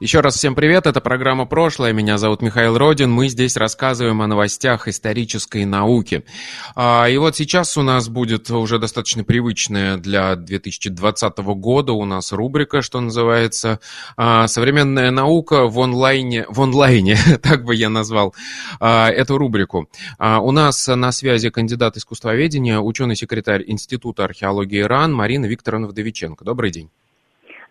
еще раз всем привет, это программа «Прошлое», меня зовут Михаил Родин, мы здесь рассказываем о новостях исторической науки. А, и вот сейчас у нас будет уже достаточно привычная для 2020 года у нас рубрика, что называется а, «Современная наука в онлайне», в онлайне, так бы я назвал а, эту рубрику. У нас на связи кандидат искусствоведения, ученый-секретарь Института археологии ИРАН Марина Викторовна Вдовиченко. Добрый день.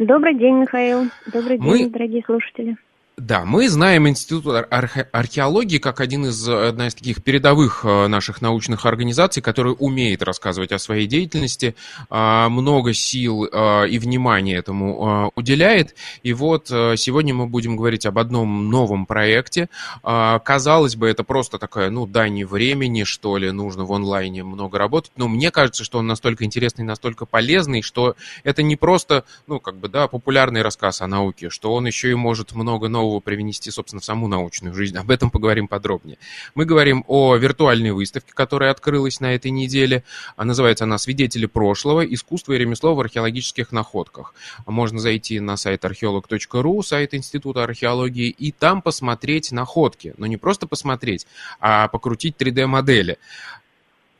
Добрый день, Михаил. Добрый день, Мы... дорогие слушатели. Да, мы знаем Институт архе- археологии как один из, одна из таких передовых э, наших научных организаций, который умеет рассказывать о своей деятельности, а, много сил а, и внимания этому а, уделяет. И вот сегодня мы будем говорить об одном новом проекте. Казалось бы, это просто такая, ну, дань времени, что ли, нужно в онлайне много работать, но мне кажется, что он настолько интересный, настолько полезный, что это не просто, ну, как бы, да, популярный рассказ о науке, что он еще и может много нового привнести, собственно, в саму научную жизнь. Об этом поговорим подробнее. Мы говорим о виртуальной выставке, которая открылась на этой неделе. А называется она «Свидетели прошлого. Искусство и ремесло в археологических находках». Можно зайти на сайт археолог.ру, сайт Института археологии, и там посмотреть находки. Но не просто посмотреть, а покрутить 3D-модели.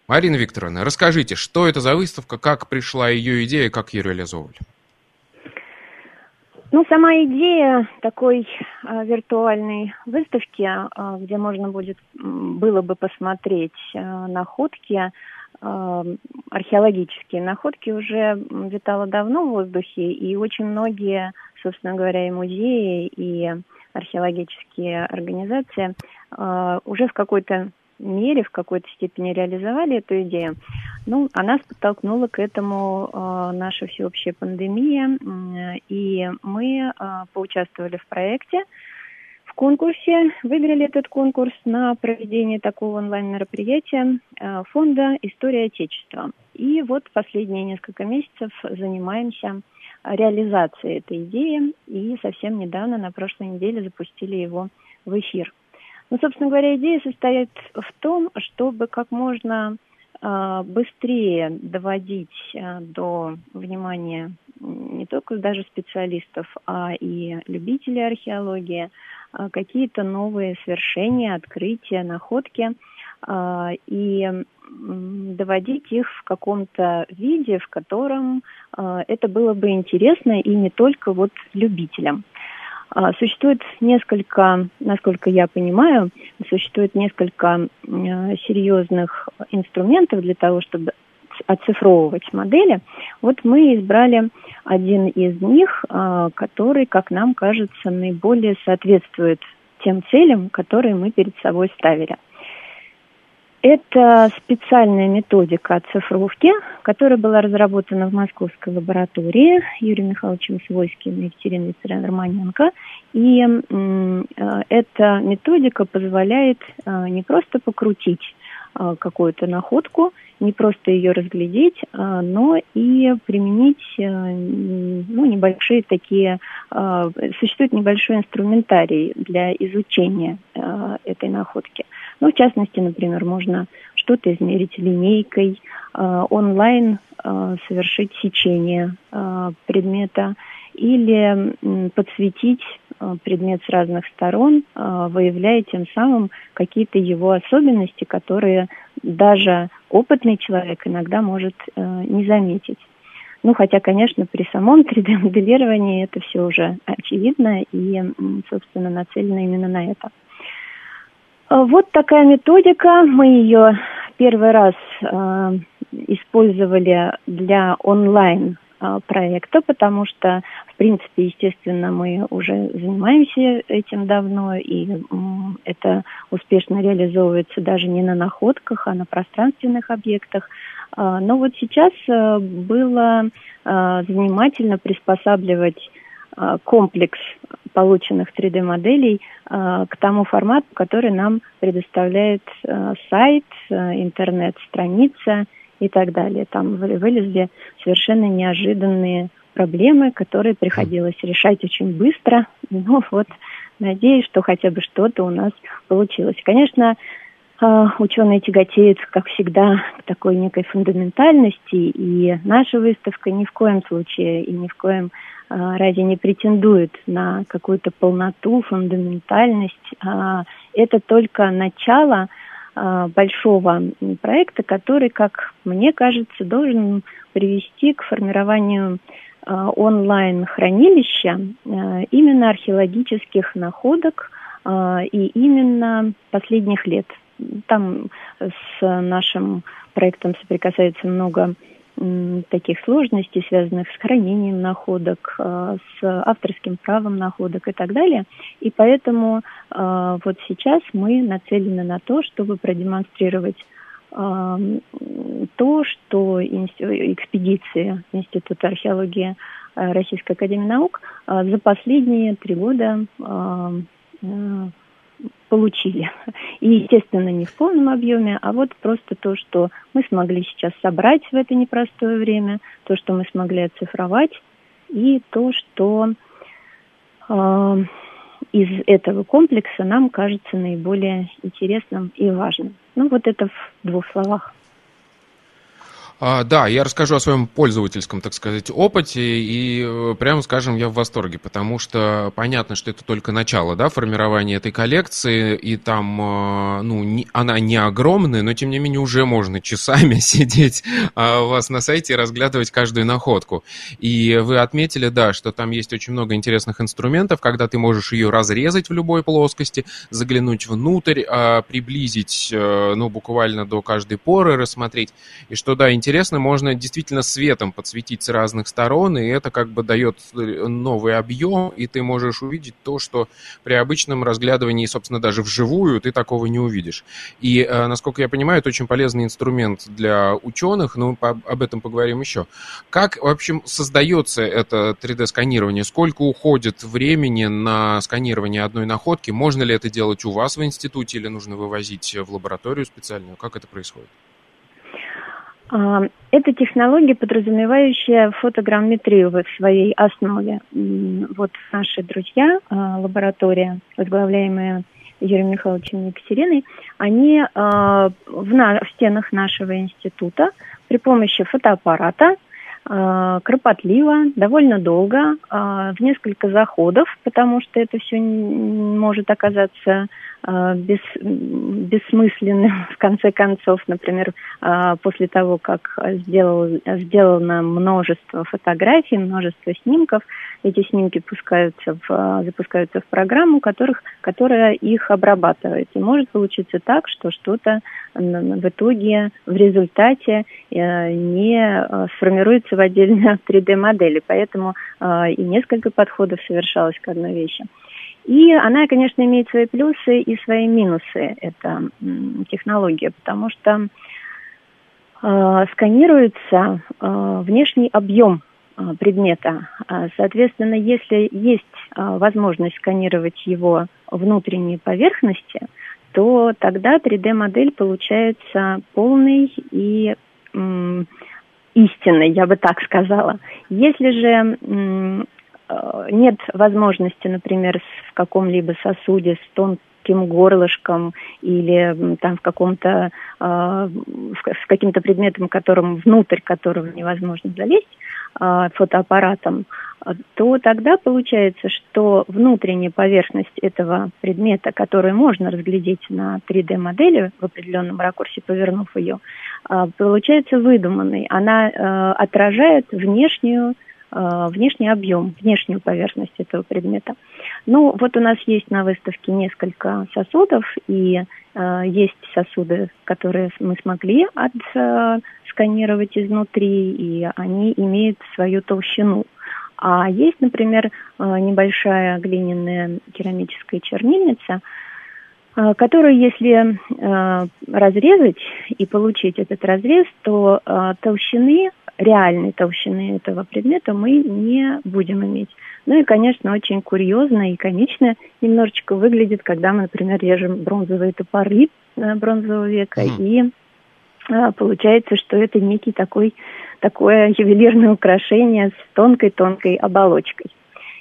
Марина Викторовна, расскажите, что это за выставка, как пришла ее идея, как ее реализовывали? Ну, сама идея такой э, виртуальной выставки, э, где можно будет было бы посмотреть э, находки, э, археологические находки, уже витала давно в воздухе, и очень многие, собственно говоря, и музеи, и археологические организации э, уже в какой-то мере, в какой-то степени реализовали эту идею. Ну, а нас подтолкнула к этому э, наша всеобщая пандемия, э, и мы э, поучаствовали в проекте, в конкурсе, выиграли этот конкурс на проведение такого онлайн-мероприятия э, фонда «История Отечества». И вот последние несколько месяцев занимаемся реализацией этой идеи, и совсем недавно, на прошлой неделе, запустили его в эфир. Ну, собственно говоря, идея состоит в том, чтобы как можно э, быстрее доводить э, до внимания не только даже специалистов, а и любителей археологии э, какие-то новые свершения, открытия, находки и доводить их в каком-то виде, в котором это было бы интересно и не только вот любителям. А, существует несколько, насколько я понимаю, существует несколько серьезных инструментов для того, чтобы оцифровывать модели. Вот мы избрали один из них, а, который, как нам кажется, наиболее соответствует тем целям, которые мы перед собой ставили. Это специальная методика оцифровки, которая была разработана в Московской лаборатории Юрием Михайловичем Свойским и Екатериной Романенко. И э, эта методика позволяет э, не просто покрутить э, какую-то находку, не просто ее разглядеть, но и применить ну, небольшие такие, существует небольшой инструментарий для изучения этой находки. Ну, в частности, например, можно что-то измерить линейкой, э, онлайн э, совершить сечение э, предмета или подсветить предмет с разных сторон, выявляя тем самым какие-то его особенности, которые даже опытный человек иногда может не заметить. Ну, хотя, конечно, при самом 3D-моделировании это все уже очевидно и, собственно, нацелено именно на это. А, вот такая методика. Мы ее первый раз э, использовали для онлайн э, проекта, потому что, в принципе, естественно, мы уже занимаемся этим давно, и это успешно реализовывается даже не на находках, а на пространственных объектах. Но вот сейчас было занимательно приспосабливать комплекс полученных 3D-моделей э, к тому формату, который нам предоставляет э, сайт, интернет-страница и так далее. Там вылезли совершенно неожиданные проблемы, которые приходилось решать очень быстро. Ну вот, надеюсь, что хотя бы что-то у нас получилось. Конечно, а, ученые тяготеют, как всегда, к такой некой фундаментальности, и наша выставка ни в коем случае и ни в коем а, ради не претендует на какую-то полноту, фундаментальность. А, это только начало большого проекта, который, как мне кажется, должен привести к формированию онлайн-хранилища именно археологических находок и именно последних лет – там с нашим проектом соприкасается много таких сложностей, связанных с хранением находок, э, с авторским правом находок и так далее. И поэтому э, вот сейчас мы нацелены на то, чтобы продемонстрировать э, то, что экспедиции Института археологии Российской Академии Наук за последние три года получили. И, естественно, не в полном объеме, а вот просто то, что мы смогли сейчас собрать в это непростое время, то, что мы смогли оцифровать, и то, что э, из этого комплекса нам кажется наиболее интересным и важным. Ну, вот это в двух словах. А, да, я расскажу о своем пользовательском, так сказать, опыте, и э, прямо скажем, я в восторге, потому что понятно, что это только начало, да, формирования этой коллекции, и там, э, ну, не, она не огромная, но тем не менее уже можно часами сидеть а, у вас на сайте и разглядывать каждую находку. И вы отметили, да, что там есть очень много интересных инструментов, когда ты можешь ее разрезать в любой плоскости, заглянуть внутрь, а, приблизить, э, ну, буквально до каждой поры, рассмотреть, и что, да, интересно, интересно, можно действительно светом подсветить с разных сторон, и это как бы дает новый объем, и ты можешь увидеть то, что при обычном разглядывании, собственно, даже вживую ты такого не увидишь. И, э, насколько я понимаю, это очень полезный инструмент для ученых, но об этом поговорим еще. Как, в общем, создается это 3D-сканирование? Сколько уходит времени на сканирование одной находки? Можно ли это делать у вас в институте или нужно вывозить в лабораторию специальную? Как это происходит? А, это технология, подразумевающая фотограмметрию в своей основе. Вот наши друзья, а, лаборатория, возглавляемая Юрием Михайловичем Екатериной, они а, в стенах нашего института при помощи фотоаппарата кропотливо, довольно долго, в несколько заходов, потому что это все может оказаться Э, бес, бессмысленным в конце концов, например, э, после того, как сделал, сделано множество фотографий, множество снимков, эти снимки пускаются в, запускаются в программу, которых, которая их обрабатывает. И может получиться так, что что-то в итоге, в результате э, не сформируется в отдельно 3D-модели. Поэтому и несколько подходов совершалось к одной вещи. И она, конечно, имеет свои плюсы и свои минусы, эта технология, потому что э, сканируется э, внешний объем э, предмета. Соответственно, если есть э, возможность сканировать его внутренние поверхности, то тогда 3D-модель получается полной и м, истинной, я бы так сказала. Если же Э, нет возможности, например, в каком-либо сосуде с тонким горлышком или там в каком-то э, с каким-то предметом, которым внутрь которого невозможно залезть фотоаппаратом, то тогда получается, что внутренняя поверхность этого предмета, которую можно разглядеть на 3D-модели в определенном ракурсе, повернув ее, получается выдуманной. Она отражает внешнюю Э, внешний объем, внешнюю поверхность этого предмета. Ну, вот у нас есть на выставке несколько сосудов, и э, есть сосуды, которые мы смогли отсканировать изнутри, и они имеют свою толщину. А есть, например, э, небольшая глиняная керамическая чернильница, э, которую, если э, разрезать и получить этот разрез, то толщины реальной толщины этого предмета мы не будем иметь. Ну и, конечно, очень курьезно и комично немножечко выглядит, когда мы, например, режем бронзовые топоры бронзового века mm. и получается, что это некий такой, такое ювелирное украшение с тонкой-тонкой оболочкой.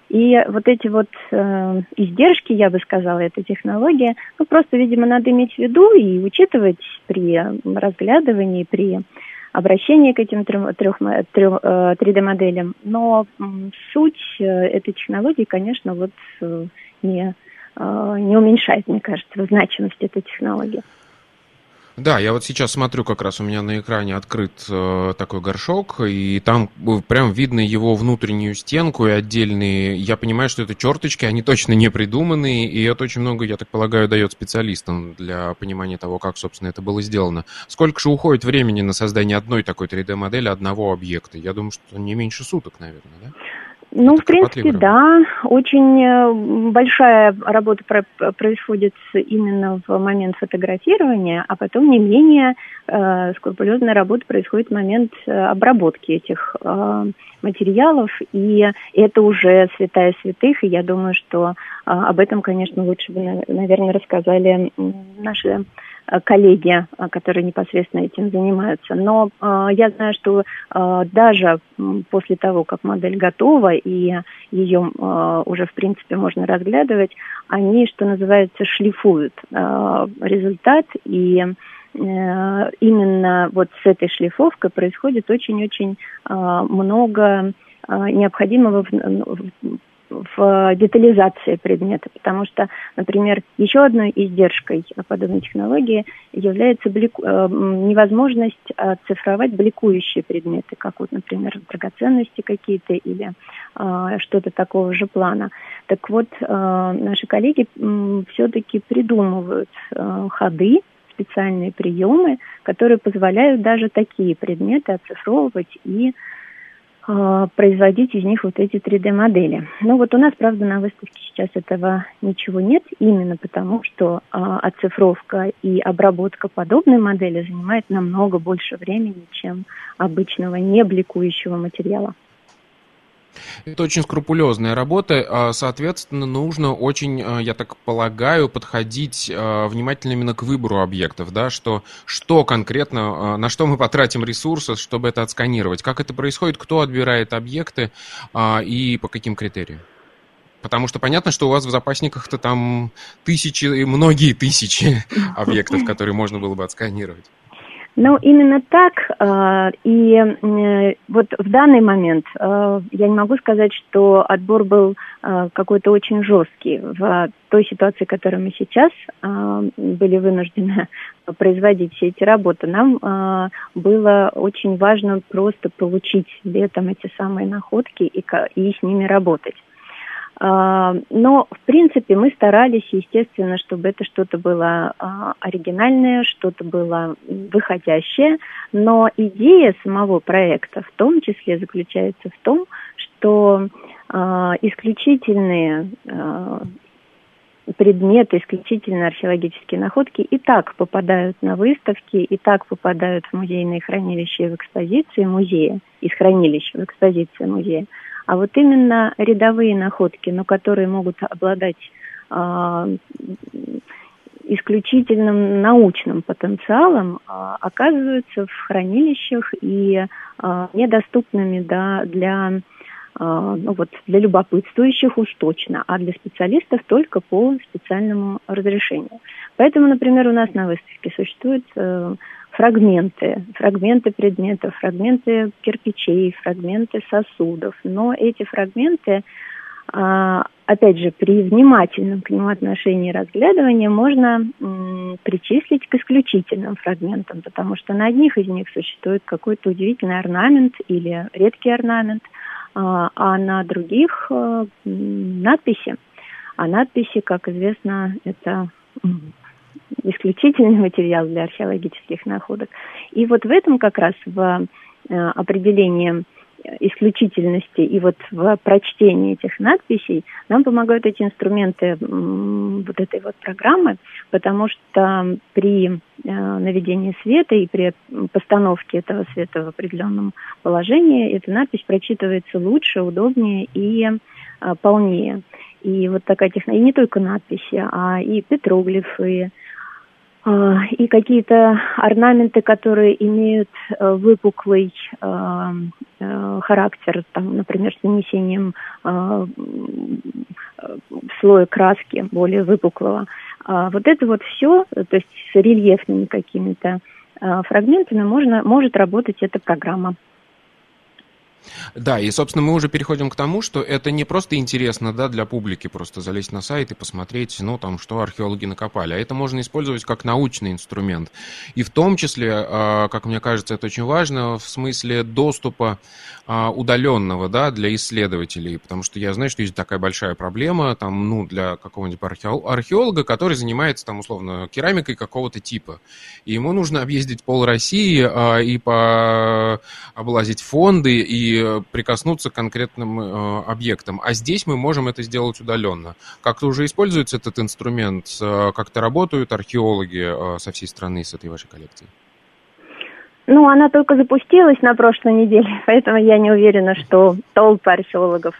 И вот эти вот э, издержки, я бы сказала, этой технологии, ну просто, видимо, надо иметь в виду и учитывать при разглядывании, при обращении к этим трех, трех, трех, 3D-моделям. Но суть э, этой технологии, конечно, вот э, не, э, не уменьшает, мне кажется, значимость этой технологии. Да, я вот сейчас смотрю, как раз у меня на экране открыт э, такой горшок, и там э, прям видно его внутреннюю стенку и отдельные. Я понимаю, что это черточки, они точно не придуманные, и это очень много, я так полагаю, дает специалистам для понимания того, как, собственно, это было сделано. Сколько же уходит времени на создание одной такой 3D-модели одного объекта? Я думаю, что не меньше суток, наверное, да? Ну, в принципе, да. Очень э, большая работа происходит именно в момент фотографирования, а потом не менее э, скрупулезная работа происходит в момент э, обработки этих э, материалов, и это уже святая святых, и я думаю, что э, об этом, конечно, лучше бы, наверное, рассказали наши Э, коллеги, э, которые непосредственно этим занимаются. Но э, я знаю, что э, даже после того, как модель готова и ее э, уже в принципе можно разглядывать, они, что называется, шлифуют э, результат и э, именно вот с этой шлифовкой происходит очень-очень много необходимого детализации предмета, потому что, например, еще одной издержкой подобной технологии является блику... Э, невозможность цифровать бликующие предметы, как вот, например, драгоценности какие-то или э, что-то такого же плана. Так вот, э, наши коллеги все-таки придумывают ходы, специальные приемы, которые позволяют даже такие предметы оцифровывать и производить из них вот эти 3D-модели. Ну вот у нас, правда, на выставке сейчас этого ничего нет, именно потому что а, оцифровка и обработка подобной модели занимает намного больше времени, чем обычного небликующего материала. Это очень скрупулезная работа, а, соответственно, нужно очень, а, я так полагаю, подходить а, внимательно именно к выбору объектов, да, что, что конкретно, на что мы потратим ресурсы, чтобы это отсканировать, как это происходит, кто отбирает объекты и по каким критериям. Потому что понятно, что у вас в запасниках-то там тысячи, многие тысячи объектов, которые можно было бы отсканировать. Ну, именно так. Э, и э, вот в данный момент э, я не могу сказать, что отбор был какой-то очень жесткий. В той ситуации, в которой мы сейчас были вынуждены производить все эти работы, нам было очень важно просто получить летом эти самые находки и, и с ними работать. А, но, в принципе, мы старались, естественно, чтобы это что-то было а, оригинальное, что-то было выходящее. Но идея самого проекта в том числе заключается в том, что а, исключительные предметы, исключительно археологические находки и так попадают на выставки, и так попадают в музейные хранилища и в экспозиции музея, из хранилищ в экспозиции музея. А вот именно рядовые находки, но которые могут обладать а, исключительным научным потенциалом, а, оказываются в хранилищах и а, недоступными да, для ну вот для любопытствующих уж точно, а для специалистов только по специальному разрешению. Поэтому, например, у нас на выставке существует э, фрагменты, фрагменты предметов, фрагменты кирпичей, фрагменты сосудов. Но эти фрагменты, а, опять же, при внимательном к нему отношении разглядывания можно причислить к исключительным фрагментам, потому что на одних из них существует какой-то удивительный орнамент или редкий орнамент, а, а на других э, надписи. А надписи, как известно, это исключительный материал для археологических находок. И вот в этом как раз в э, определении исключительности и вот в прочтении этих надписей нам помогают эти инструменты вот этой вот программы, потому что при э, наведении света и при постановке этого света в определенном положении эта надпись прочитывается лучше, удобнее и э, полнее. И вот такая технология, и не только надписи, а и петроглифы, и какие-то орнаменты, которые имеют э, выпуклый э, э, характер, там, например, с нанесением слоя краски более выпуклого. А вот это вот все, то есть с рельефными какими-то фрагментами можно, может работать эта программа. Да, и, собственно, мы уже переходим к тому, что это не просто интересно да, для публики, просто залезть на сайт и посмотреть, ну, там, что археологи накопали, а это можно использовать как научный инструмент. И в том числе, а, как мне кажется, это очень важно, в смысле доступа а, удаленного, да, для исследователей, потому что я знаю, что есть такая большая проблема, там, ну, для какого-нибудь археолога, который занимается, там, условно, керамикой какого-то типа, и ему нужно объездить пол России а, и по облазить фонды, и прикоснуться к конкретным э, объектам. А здесь мы можем это сделать удаленно. Как-то уже используется этот инструмент, э, как-то работают археологи э, со всей страны с этой вашей коллекцией? Ну, она только запустилась на прошлой неделе, поэтому я не уверена, что толпы археологов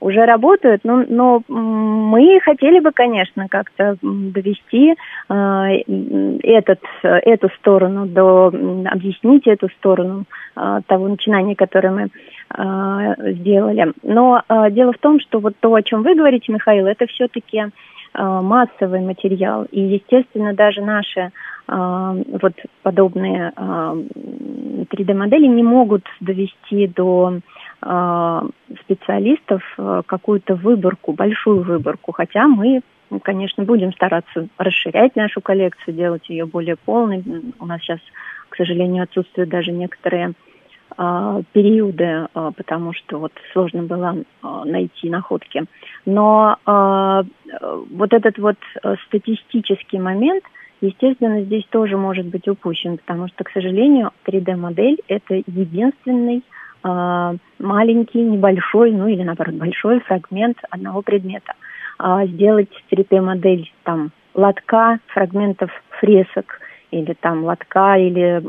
уже работают, но, но мы хотели бы, конечно, как-то довести э, этот, эту сторону, до, объяснить эту сторону э, того начинания, которое мы э, сделали. Но э, дело в том, что вот то, о чем вы говорите, Михаил, это все-таки э, массовый материал. И, естественно, даже наши э, вот подобные э, 3D-модели не могут довести до Э, специалистов э, какую-то выборку, большую выборку, хотя мы конечно, будем стараться расширять нашу коллекцию, делать ее более полной. У нас сейчас, к сожалению, отсутствуют даже некоторые э, периоды, э, потому что вот сложно было э, найти находки. Но э, вот этот вот статистический момент, естественно, здесь тоже может быть упущен, потому что, к сожалению, 3D-модель – это единственный а, маленький, небольшой, ну или наоборот большой фрагмент одного предмета. А, сделать 3D-модель там лотка, фрагментов фресок или там лотка или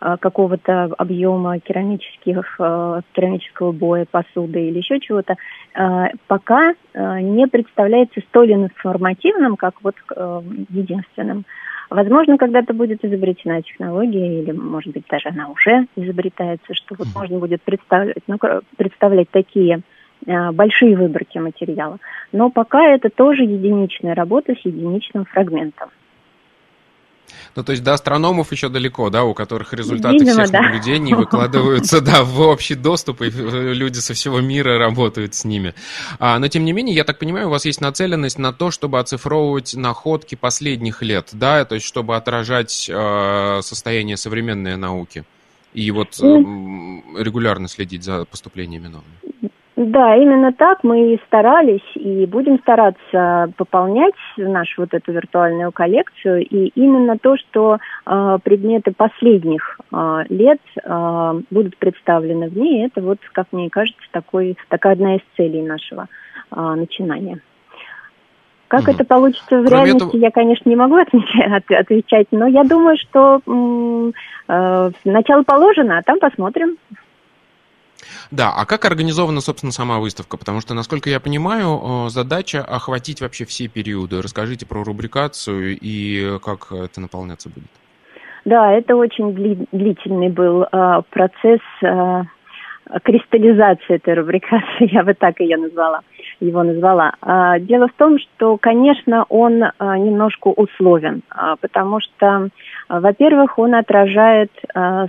а, какого-то объема керамических, керамического боя, посуды или еще чего-то, пока не представляется столь информативным, как вот единственным. Возможно, когда-то будет изобретена технология, или, может быть, даже она уже изобретается, что вот можно будет представлять, ну, представлять такие э, большие выборки материала. Но пока это тоже единичная работа с единичным фрагментом. Ну, то есть до астрономов еще далеко, да, у которых результаты Видимо, всех да. наблюдений выкладываются, да, в общий доступ, и люди со всего мира работают с ними. А, но, тем не менее, я так понимаю, у вас есть нацеленность на то, чтобы оцифровывать находки последних лет, да, то есть чтобы отражать э, состояние современной науки и вот э, регулярно следить за поступлениями новыми. Да, именно так мы и старались и будем стараться пополнять нашу вот эту виртуальную коллекцию. И именно то, что э, предметы последних э, лет э, будут представлены в ней, это вот, как мне кажется, такой, такая одна из целей нашего э, начинания. Как угу. это получится в Кроме реальности, этого... я, конечно, не могу отвечать, отвечать, но я думаю, что э, начало положено, а там посмотрим. Да, а как организована, собственно, сама выставка? Потому что, насколько я понимаю, э, задача охватить вообще все периоды. Расскажите про рубрикацию и как это наполняться будет. Да, это очень длительный был э, процесс э, кристаллизации этой рубрикации, я бы так ее назвала, его назвала. Дело в том, что, конечно, он немножко условен, потому что, во-первых, он отражает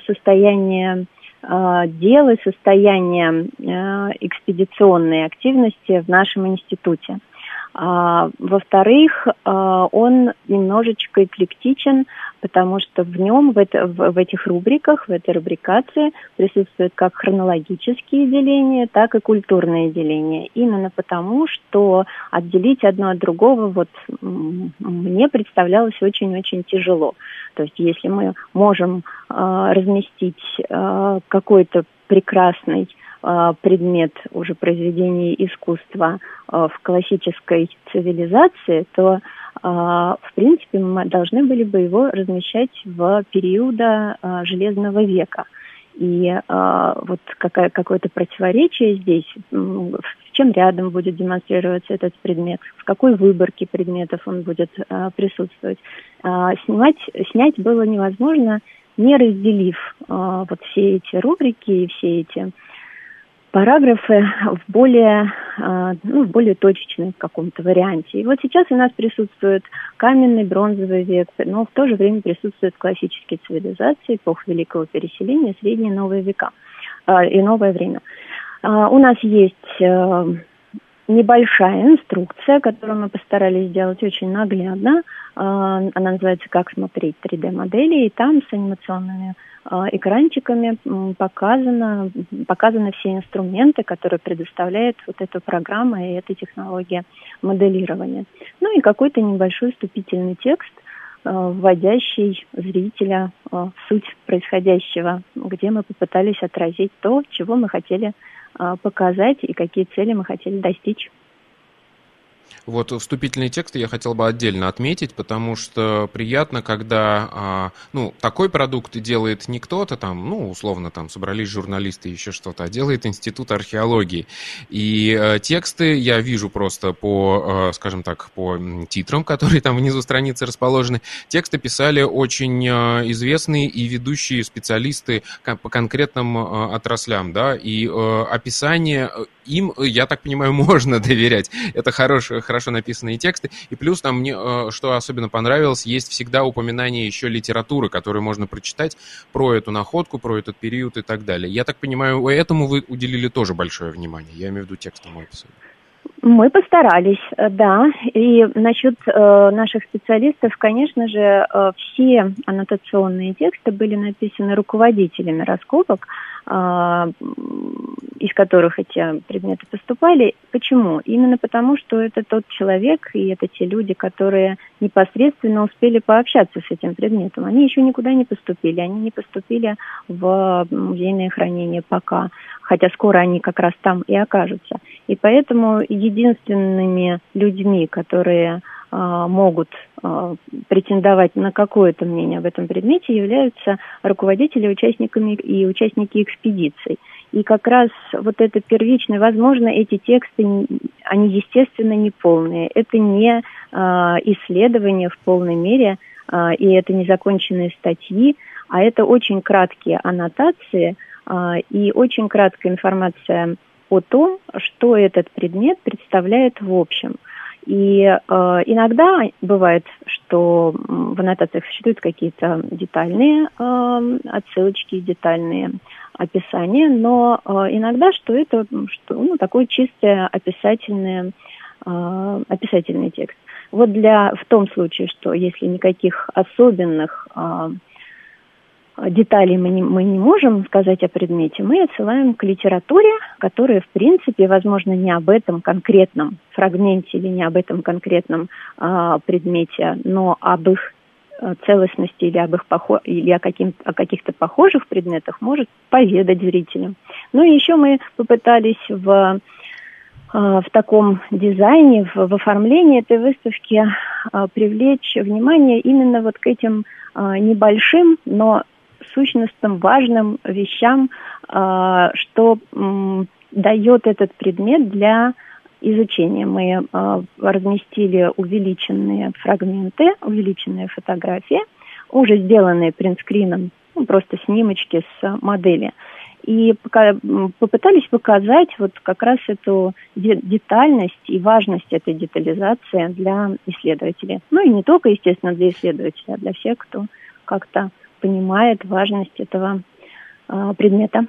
состояние дел и состояния э, экспедиционной активности в нашем институте. А, во-вторых, э, он немножечко эклектичен, потому что в нем, в, это, в, в этих рубриках, в этой рубрикации присутствуют как хронологические деления, так и культурные деления. Именно потому, что отделить одно от другого вот мне представлялось очень-очень тяжело. То есть если мы можем э, разместить э, какой-то прекрасный предмет уже произведения искусства э, в классической цивилизации, то а, в принципе, мы должны были бы его размещать в периода Железного века. И э, вот какая, какое-то противоречие здесь, с чем рядом будет демонстрироваться этот предмет, в какой выборке предметов он будет э, присутствовать. Э, снимать, снять было невозможно, не разделив э, вот все эти рубрики и все эти параграфы в более, а, ну, в более точечном каком-то варианте. И вот сейчас у нас присутствует каменный, бронзовый век, но в то же время присутствуют классические цивилизации, эпох Великого Переселения, средние новые века а, и новое время. А, у нас есть небольшая инструкция, которую мы постарались сделать очень наглядно. Она называется «Как смотреть 3D-модели», и там с анимационными а, экранчиками показано, показаны все инструменты, которые предоставляет вот эта программа и эта технология моделирования. Ну и какой-то небольшой вступительный текст, а, вводящий зрителя а, в суть происходящего, где мы попытались отразить то, чего мы хотели показать и какие цели мы хотели достичь. Вот вступительные тексты я хотел бы отдельно отметить, потому что приятно, когда а, ну, такой продукт делает не кто-то там, ну, условно, там собрались журналисты еще что-то, а делает Институт археологии. И а, тексты я вижу просто по, а, скажем так, по титрам, которые там внизу страницы расположены. Тексты писали очень а, известные и ведущие специалисты по конкретным отраслям, да, и описание им, я так понимаю, можно доверять. Это хорошее, хорошо написанные тексты. И плюс там мне, э, что особенно понравилось, есть всегда упоминание еще литературы, которую можно прочитать про эту находку, про этот период и так далее. Я так понимаю, этому вы уделили тоже большое внимание. Я имею в виду текстовому описанию. Мы постарались, э, да. И насчет э, наших специалистов, конечно же, э, все аннотационные тексты были написаны руководителями раскопок, из которых эти предметы поступали. Почему? Именно потому, что это тот человек и это те люди, которые непосредственно успели пообщаться с этим предметом. Они еще никуда не поступили, они не поступили в музейное хранение пока хотя скоро они как раз там и окажутся. И поэтому единственными людьми, которые а, могут а, претендовать на какое-то мнение об этом предмете, являются руководители участниками и участники экспедиций. И как раз вот это первичное, возможно, эти тексты, они естественно не полные. Это не э, исследования в полной мере, и это не законченные статьи, а это очень краткие аннотации – а, и очень краткая информация о том, что этот предмет представляет в общем. И э, иногда бывает, что в аннотациях существуют какие-то детальные э, отсылочки, детальные описания, но э, иногда, что это что, ну, такой чистый описательный, э, описательный текст. Вот для, в том случае, что если никаких особенных э, деталей мы не, мы не можем сказать о предмете, мы отсылаем к литературе, которая, в принципе, возможно, не об этом конкретном фрагменте или не об этом конкретном а, предмете, но об их а, целостности или, об их похо... или о, каким... о каких-то похожих предметах может поведать зрителям. Ну и еще мы попытались в а, в таком дизайне, в, в оформлении этой выставки а, привлечь внимание именно вот к этим небольшим, но сущностным, важным вещам, а, что дает этот предмет для изучения. Мы а, разместили увеличенные фрагменты, увеличенные фотографии, уже сделанные принтскрином, ну, просто снимочки с модели. И попытались показать вот как раз эту детальность и важность этой детализации для исследователей. Ну и не только, естественно, для исследователей, а для всех, кто как-то понимает важность этого э, предмета.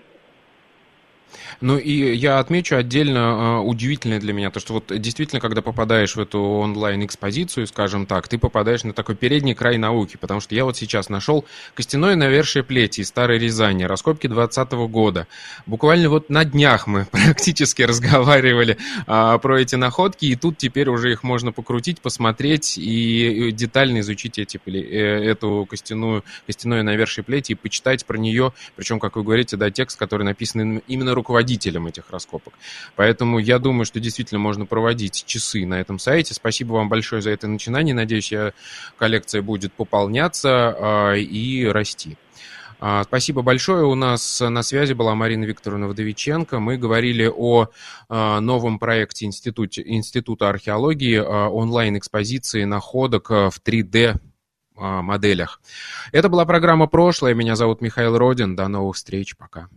Ну и я отмечу отдельно э, удивительное для меня, то что вот действительно, когда попадаешь в эту онлайн-экспозицию, скажем так, ты попадаешь на такой передний край науки, потому что я вот сейчас нашел костяное навершие плети из Старой Рязани, раскопки 20 года. Буквально вот на днях мы практически разговаривали а, про эти находки, и тут теперь уже их можно покрутить, посмотреть и детально изучить эти, э, эту костяную, костяное навершие плети и почитать про нее, причем, как вы говорите, да, текст, который написан именно руководителем этих раскопок. Поэтому я думаю, что действительно можно проводить часы на этом сайте. Спасибо вам большое за это начинание. Надеюсь, я, коллекция будет пополняться э, и расти. А, спасибо большое. У нас на связи была Марина Викторовна Вдовиченко. Мы говорили о а, новом проекте Институте, Института археологии, онлайн-экспозиции находок в 3D моделях. Это была программа «Прошлое». Меня зовут Михаил Родин. До новых встреч. Пока.